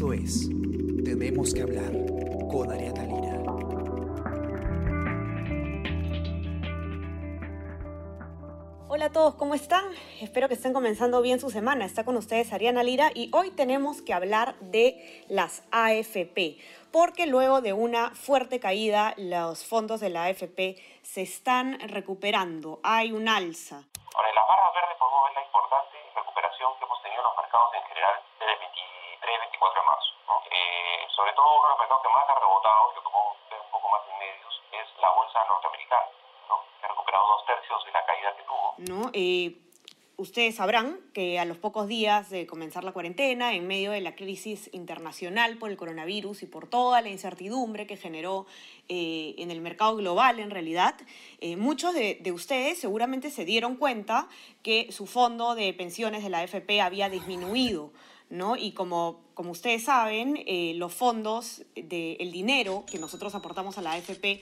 Esto es Tenemos que hablar con Ariana Lira. Hola a todos, ¿cómo están? Espero que estén comenzando bien su semana. Está con ustedes Ariana Lira y hoy tenemos que hablar de las AFP, porque luego de una fuerte caída los fondos de la AFP se están recuperando. Hay un alza barras verdes podemos ver la importante recuperación que hemos tenido en los mercados en general desde el 23-24 de marzo. ¿no? Eh, sobre todo uno de los mercados que más ha rebotado, que como ver un poco más en medios, es la bolsa norteamericana, ¿no? que ha recuperado dos tercios de la caída que tuvo. ¿no? Eh, ustedes sabrán que a los pocos días de comenzar la cuarentena, en medio de la crisis internacional por el coronavirus y por toda la incertidumbre que generó eh, en el mercado global, en realidad, eh, muchos de, de ustedes seguramente se dieron cuenta que su fondo de pensiones de la AFP había disminuido. ¿No? Y como, como ustedes saben, eh, los fondos, de, el dinero que nosotros aportamos a la AFP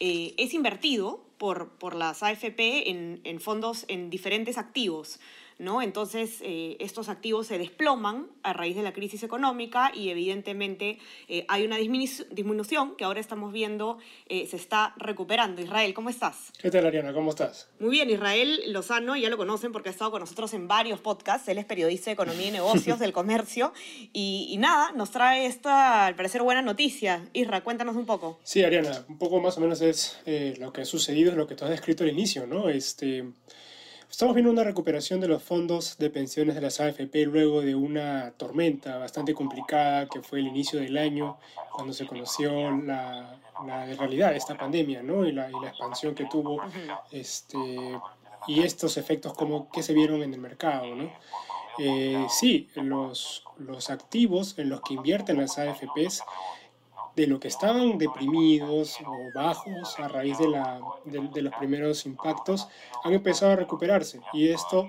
eh, es invertido por, por las AFP en, en fondos, en diferentes activos. ¿No? Entonces, eh, estos activos se desploman a raíz de la crisis económica y evidentemente eh, hay una disminu- disminución que ahora estamos viendo eh, se está recuperando. Israel, ¿cómo estás? ¿Qué tal, Ariana? ¿Cómo estás? Muy bien, Israel Lozano, ya lo conocen porque ha estado con nosotros en varios podcasts. Él es periodista de Economía y Negocios del Comercio. Y, y nada, nos trae esta, al parecer, buena noticia. Isra, cuéntanos un poco. Sí, Ariana, un poco más o menos es eh, lo que ha sucedido, es lo que tú has descrito al inicio, ¿no? Este, estamos viendo una recuperación de los fondos de pensiones de las AFP luego de una tormenta bastante complicada que fue el inicio del año, cuando se conoció la, la realidad de esta pandemia, ¿no? Y la, y la expansión que tuvo, este, y estos efectos como que se vieron en el mercado, ¿no? Eh, sí, los, los activos en los que invierten las AFPs de lo que estaban deprimidos o bajos a raíz de, la, de, los primeros impactos, han empezado a recuperarse. Y esto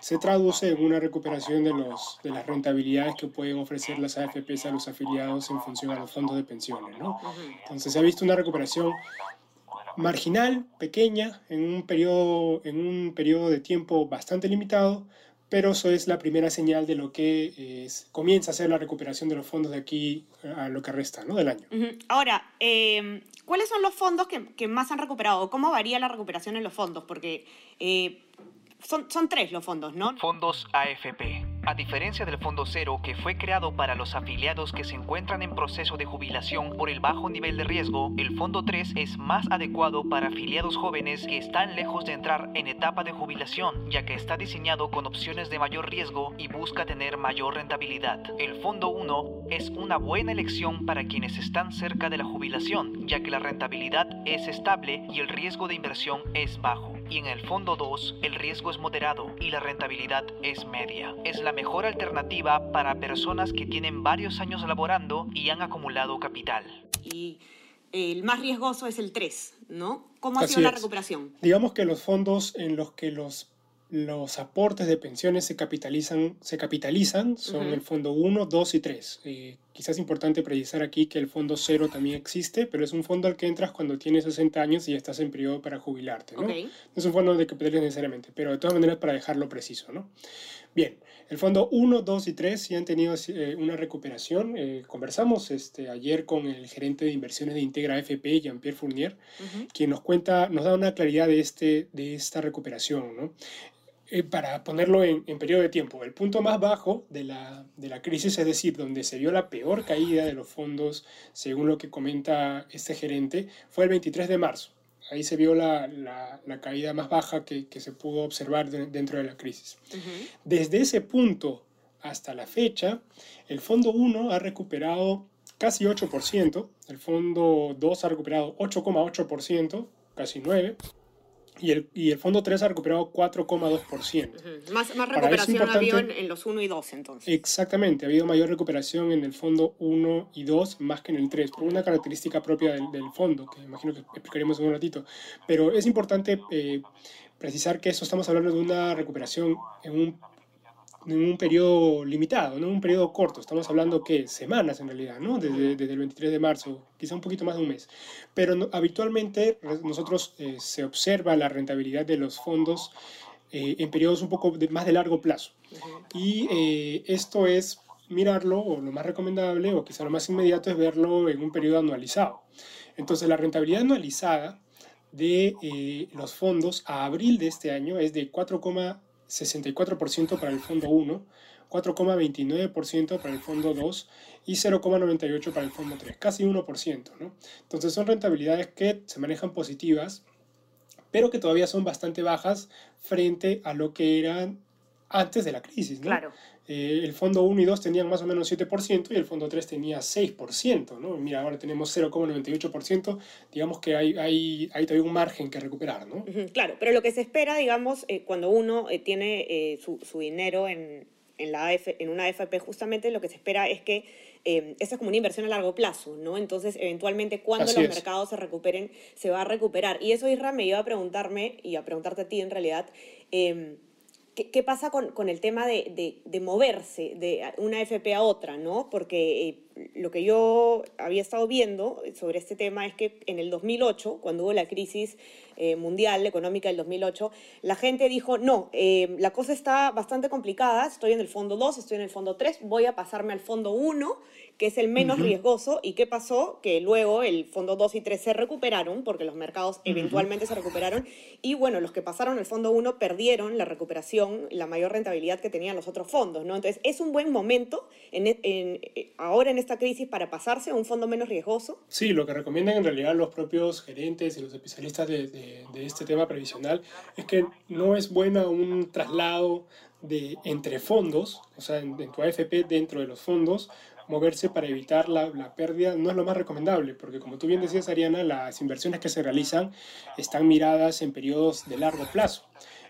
se traduce en una recuperación de, los, de las rentabilidades que pueden ofrecer las AFPs a los afiliados en función a los fondos de pensiones. ¿no? Entonces se ha visto una recuperación marginal, pequeña, en un periodo, en un periodo de tiempo bastante limitado, pero eso es la primera señal de lo que es, comienza a ser la recuperación de los fondos de aquí a lo que resta ¿no? del año. Uh -huh. Ahora, eh, ¿cuáles son los fondos que, que, más han recuperado? ¿Cómo varía la recuperación en los fondos? Porque eh, son, son tres los fondos, ¿no? Fondos AFP. A diferencia del Fondo Cero, que fue creado para los afiliados que se encuentran en proceso de jubilación por el bajo nivel de riesgo, el Fondo 3 es más adecuado para afiliados jóvenes que están lejos de entrar en etapa de jubilación, ya que está diseñado con opciones de mayor riesgo y busca tener mayor rentabilidad. El Fondo 1 es una buena elección para quienes están cerca de la jubilación, ya que la rentabilidad es estable y el riesgo de inversión es bajo. Y en el Fondo 2, el riesgo es moderado y la rentabilidad es media. Es la mejor alternativa para personas que tienen varios años laborando y han acumulado capital. Y el más riesgoso es el 3, ¿no? ¿Cómo ha sido la recuperación? Digamos que los fondos en los que los los aportes de pensiones se capitalizan, se capitalizan son uh -huh. el fondo 1, 2 y 3. Eh, quizás es importante precisar aquí que el fondo 0 también existe, pero es un fondo al que entras cuando tienes 60 años y ya estás en periodo para jubilarte. ¿no? Okay. no es un fondo de capitalizas necesariamente, pero de todas maneras para dejarlo preciso. ¿no? Bien, el fondo 1, 2 y 3 sí han tenido eh, una recuperación. Eh, conversamos este, ayer con el gerente de inversiones de Integra FP, Jean-Pierre Fournier, uh -huh. quien nos cuenta, nos da una claridad de, este, de esta recuperación. ¿no? Eh, para ponerlo en, en, periodo de tiempo, el punto más bajo de la, de la, crisis, es decir, donde se vio la peor caída de los fondos, según lo que comenta este gerente, fue el 23 de marzo. Ahí se vio la, la, la caída más baja que, que, se pudo observar de, dentro de la crisis. Uh -huh. Desde ese punto hasta la fecha, el fondo 1 ha recuperado casi 8%, el fondo 2 ha recuperado 8,8%, casi 9%, y el, y el fondo 3 ha recuperado 4,2%. Uh -huh. Más, más recuperación ha habido en, en, los 1 y 2 entonces. Exactamente, ha habido mayor recuperación en el fondo 1 y 2 más que en el 3, por una característica propia del, del fondo, que imagino que explicaremos en un ratito. Pero es importante eh, precisar que eso estamos hablando de una recuperación en un en un periodo limitado, no un periodo corto, estamos hablando que semanas en realidad, ¿no? Desde, desde, el 23 de marzo, quizá un poquito más de un mes. Pero no, habitualmente nosotros eh, se observa la rentabilidad de los fondos eh, en periodos un poco de, más de largo plazo. Y eh, esto es mirarlo, o lo más recomendable, o quizá lo más inmediato, es verlo en un periodo anualizado. Entonces, la rentabilidad anualizada de eh, los fondos a abril de este año es de 4,64% para el fondo 1, 4,29% para el fondo 2 y 0,98% para el fondo 3, casi 1%. ¿no? Entonces son rentabilidades que se manejan positivas, pero que todavía son bastante bajas frente a lo que eran antes de la crisis. ¿no? Claro. Eh, el fondo 1 y 2 tenían más o menos 7% y el fondo 3 tenía 6%. ¿no? Mira, ahora tenemos 0,98%. Digamos que hay, hay, hay todavía un margen que recuperar. ¿no? Claro, pero lo que se espera, digamos, eh, cuando uno eh, tiene eh, su, su dinero en, en, la AF, en una AFP, justamente lo que se espera es que eh, esta es como una inversión a largo plazo, ¿no? Entonces, eventualmente, cuando Así los es. mercados se recuperen, se va a recuperar. Y eso, Isra, me lleva a preguntarme, y a preguntarte a ti en realidad, eh, ¿Qué, pasa con, con el tema de, de- de moverse de una FP a otra, no? Porque eh, lo que yo había estado viendo sobre este tema es que en el 2008, cuando hubo la crisis eh, mundial económica del 2008, la gente dijo, no, eh, la cosa está bastante complicada, estoy en el fondo 2, estoy en el fondo 3, voy a pasarme al fondo 1, que es el menos riesgoso. ¿Y qué pasó? Que luego el fondo 2 y 3 se recuperaron, porque los mercados eventualmente se recuperaron, y bueno, los que pasaron al fondo 1 perdieron la recuperación, la mayor rentabilidad que tenían los otros fondos, ¿no? Entonces, es un buen momento en, en- eh, ahora en esta crisis para pasarse a un fondo menos riesgoso. Sí, lo que recomiendan en realidad los propios gerentes y los especialistas de, de- de este tema previsional es que no es buena un traslado de entre fondos, o sea, en, en tu AFP dentro de los fondos, moverse para evitar la, la pérdida no es lo más recomendable, porque como tú bien decías, Ariana, las inversiones que se realizan están miradas en periodos de largo plazo.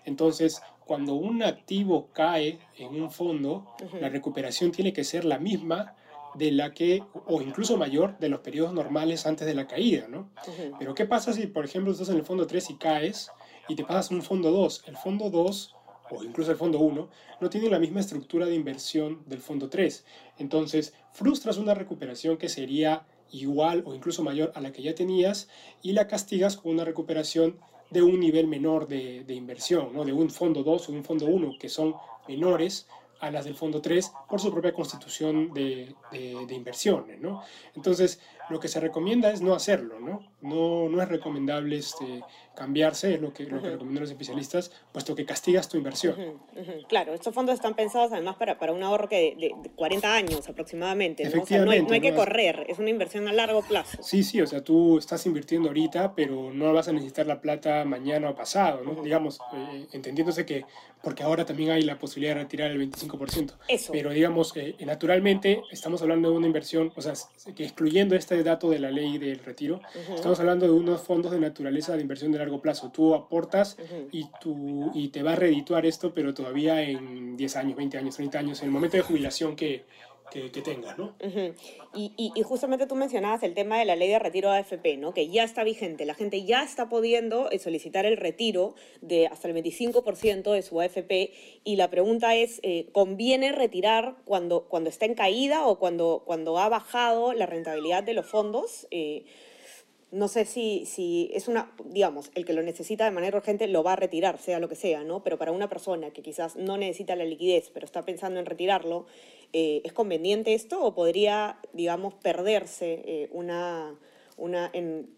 Entonces, cuando un activo cae en un fondo, la recuperación tiene que ser la misma de la que, o incluso mayor, de los periodos normales antes de la caída, ¿no? Pero ¿qué pasa si, por ejemplo, estás en el fondo 3 y caes y te pasas un fondo 2? El fondo 2 o incluso el fondo 1 no tiene la misma estructura de inversión del fondo 3. Entonces, frustras una recuperación que sería igual o incluso mayor a la que ya tenías y la castigas con una recuperación de un nivel menor de, de inversión, ¿no? de un fondo 2 o un fondo 1, que son menores a las del fondo 3 por su propia constitución de, de- de inversiones. ¿no? Entonces, lo que se recomienda es no hacerlo, ¿no? No, no es recomendable este, cambiarse, es lo que, lo que recomiendan los especialistas, puesto que castigas tu inversión. Claro, estos fondos están pensados además para, para un ahorro que de, de 40 años aproximadamente. ¿no? O sea, no hay, no hay que correr, es una inversión a largo plazo. Sí, sí, o sea, tú estás invirtiendo ahorita, pero no vas a necesitar la plata mañana o pasado, ¿no? Digamos, eh, entendiéndose que, porque ahora también hay la posibilidad de retirar el 25%. Eso. Pero digamos, eh, naturalmente estamos hablando de una inversión, o sea, que excluyendo dato de la ley del retiro, estamos hablando de unos fondos de naturaleza de inversión de largo plazo. Tú aportas y, tú, y te va a redituar esto, pero todavía en 10 años, 20 años, 30 años, en el momento de jubilación que, que, que tengas, ¿no? Ujú. Y, y- y justamente tú mencionabas el tema de la ley de retiro AFP, ¿no? que ya está vigente. La gente ya está pudiendo eh, solicitar el retiro de hasta el 25% de su AFP. Y la pregunta es, eh, ¿conviene retirar cuando, cuando está en caída o cuando, cuando ha bajado la rentabilidad de los fondos? Eh, no sé si, si es una, digamos, el que lo necesita de manera urgente lo va a retirar, sea lo que sea, ¿no? Pero para una persona que quizás no necesita la liquidez, pero está pensando en retirarlo, eh, ¿es conveniente esto o podría, digamos, perderse eh, una, una, en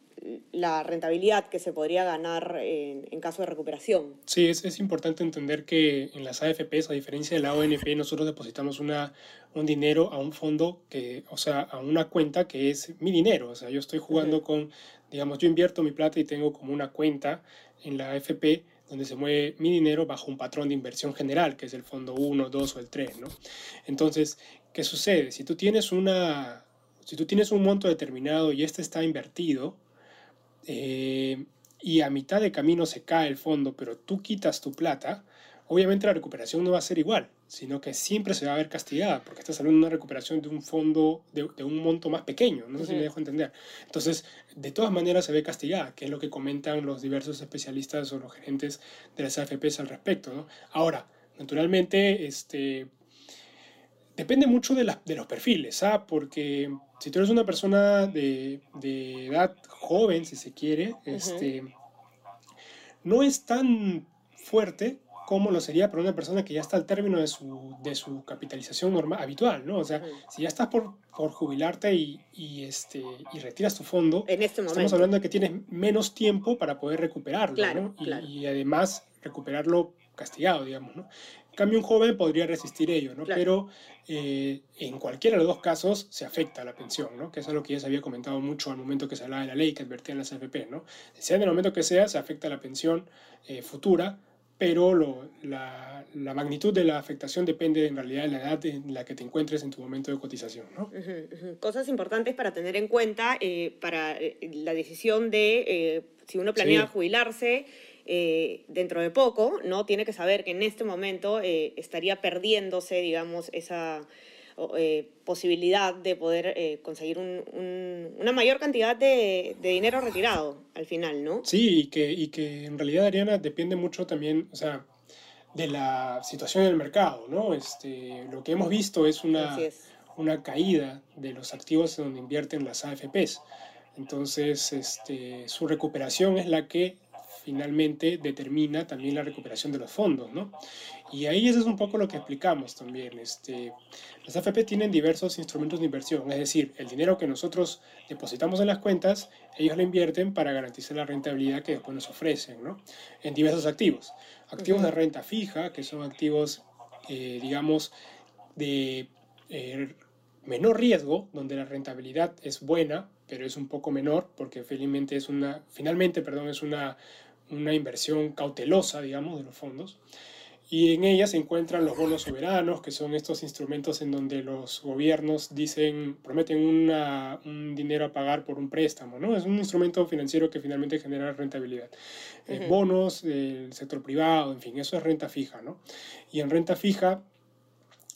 la rentabilidad que se podría ganar en, en caso de recuperación? Sí, es, es importante entender que en las AFPs, a diferencia de la ONP, nosotros depositamos una, un dinero a un fondo, que, o sea, a una cuenta que es mi dinero. O sea, yo estoy jugando con, digamos, yo invierto mi plata y tengo como una cuenta en la AFP donde se mueve mi dinero bajo un patrón de inversión general, que es el fondo 1, 2 o el 3, ¿no? Entonces, ¿qué sucede? Si tú tienes una... Si tú tienes un monto determinado y este está invertido, eh, y a mitad de camino se cae el fondo, pero tú quitas tu plata, obviamente la recuperación no va a ser igual, sino que siempre se va a ver castigada, porque estás hablando de una recuperación de un fondo, de, de un monto más pequeño, no sé si me dejo entender. Entonces, de todas maneras se ve castigada, que es lo que comentan los diversos especialistas o los gerentes de las AFPs al respecto. ¿no? Ahora, naturalmente, este, depende mucho de, la- de los perfiles, ¿ah? porque si tú eres una persona de, de edad joven, si se quiere, este, no es tan fuerte como lo sería para una persona que ya está al término de su, de su capitalización normal, habitual, ¿no? O sea, si ya estás por, por jubilarte y, y, este, y retiras tu fondo, en este momento. estamos hablando de que tienes menos tiempo para poder recuperarlo, Claro, ¿no? Y además recuperarlo castigado, digamos, ¿no? Cambio, un joven podría resistir ello, ¿no? Claro. Pero eh, en cualquiera de los dos casos se afecta la pensión, ¿no? Que es algo que ya se había comentado mucho al momento que se hablaba de la ley que advertían las AFP, ¿no? Sea en el momento que sea, se afecta la pensión eh, futura, pero lo- la, la magnitud de la afectación depende en realidad de la edad en la que te encuentres en tu momento de cotización, ¿no? Ujú, ujú. Cosas importantes para tener en cuenta eh, para eh, la decisión de eh, si uno planea Sí. jubilarse eh, dentro de poco, ¿no? Tiene que saber que en este momento eh, estaría perdiéndose, digamos, esa eh, posibilidad de poder eh, conseguir un- un- una mayor cantidad de, de dinero retirado al final, ¿no? Sí, y que, y que en realidad, Ariana, depende mucho también, o sea, de la situación del mercado, ¿no? Este, lo que hemos visto es una, es. una caída de los activos en donde invierten las AFPs. Entonces, este, su recuperación es la que finalmente determina también la recuperación de los fondos, ¿no? Y ahí eso es un poco lo que explicamos también. Este, las AFP tienen diversos instrumentos de inversión, es decir, el dinero que nosotros depositamos en las cuentas, ellos lo invierten para garantizar la rentabilidad que después nos ofrecen, ¿no? En diversos activos. Activos de renta fija, que son activos, eh, digamos, de eh, menor riesgo, donde la rentabilidad es buena, pero es un poco menor, porque finalmente es una, finalmente, perdón, es una, una inversión cautelosa, digamos, de los fondos. Y en ella se encuentran los bonos soberanos, que son estos instrumentos en donde los gobiernos dicen, prometen una- un dinero a pagar por un préstamo, ¿no? Es un instrumento financiero que finalmente genera rentabilidad. Eh, Ujú. bonos del sector privado, en fin, eso es renta fija, ¿no? Y en renta fija,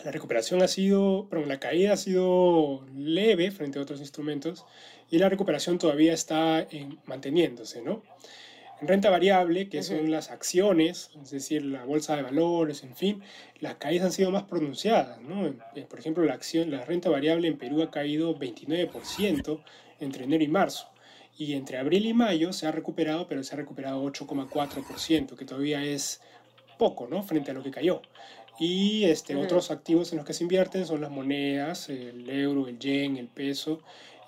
la recuperación ha sido, perdón, la caída ha sido leve frente a otros instrumentos y la recuperación todavía está en- manteniéndose, ¿no? En renta variable, que son Ujú. las acciones, es decir, la bolsa de valores, en fin, las caídas han sido más pronunciadas, ¿no? Eh, Por ejemplo, la acción, la renta variable en Perú ha caído 29% entre enero y marzo. Y entre abril y mayo se ha recuperado, pero se ha recuperado 8,4%, que todavía es poco, ¿no? Frente a lo que cayó. Y este, Ujú. otros activos en los que se invierten son las monedas, el euro, el yen, el peso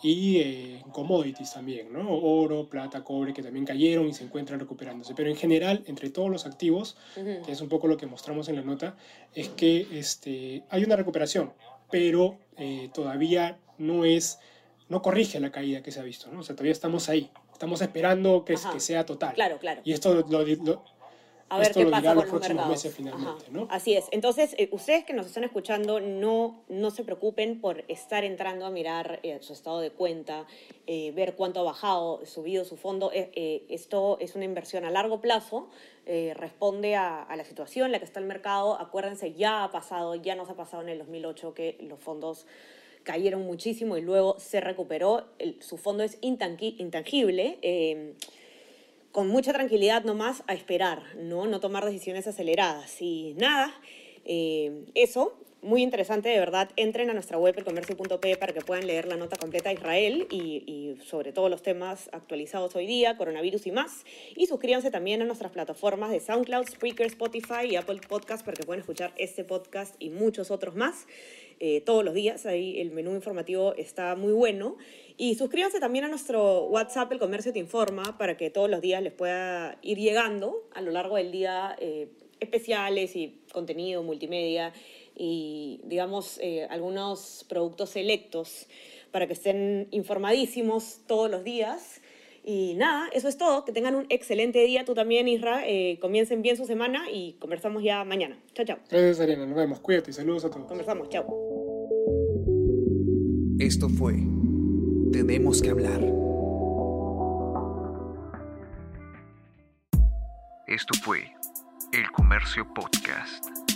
y eh, commodities también, ¿no? Oro, plata, cobre, que también cayeron y se encuentran recuperándose. Pero en general, entre todos los activos, que es un poco lo que mostramos en la nota, es que este, hay una recuperación, pero eh, todavía no es, no corrige la caída que se ha visto, ¿no? O sea, todavía estamos ahí, estamos esperando que, que sea total. Claro, claro. Y esto lo, lo- A ver esto qué lo pasa con los los próximos mercados. meses finalmente. Así es. Entonces, eh, ustedes que nos están escuchando, no, no se preocupen por estar entrando a mirar eh, su estado de cuenta, eh, ver cuánto ha bajado, subido su fondo. Esto es una inversión a largo plazo, responde a, a la situación en la que está el mercado. Acuérdense, ya ha pasado, ya nos ha pasado en el 2008 que los fondos cayeron muchísimo y luego se recuperó. El- su fondo es intangible. Con mucha tranquilidad nomás a esperar, ¿no? No tomar decisiones aceleradas. Y nada, eh, eso, muy interesante, de verdad. Entren a nuestra web, elcomercio.p, para que puedan leer la nota completa de Israel y, y sobre todos los temas actualizados hoy día, coronavirus y más. Y suscríbanse también a nuestras plataformas de SoundCloud, Spreaker, Spotify y Apple Podcast para que puedan escuchar este podcast y muchos otros más. eh, todos los días. Ahí el menú informativo está muy bueno. Y suscríbanse también a nuestro WhatsApp, El Comercio Te Informa, para que todos los días les pueda ir llegando a lo largo del día eh, especiales y contenido multimedia y, digamos, eh, algunos productos selectos para que estén informadísimos todos los días. Y nada, eso es todo. Que tengan un excelente día. Tú también, Isra. Eh, comiencen bien su semana y conversamos ya mañana. Chao, chao. Gracias, Ariana. Nos vemos. Cuídate y saludos a todos. Conversamos. Chao. Esto fue Tenemos que hablar. Esto fue El Comercio Podcast.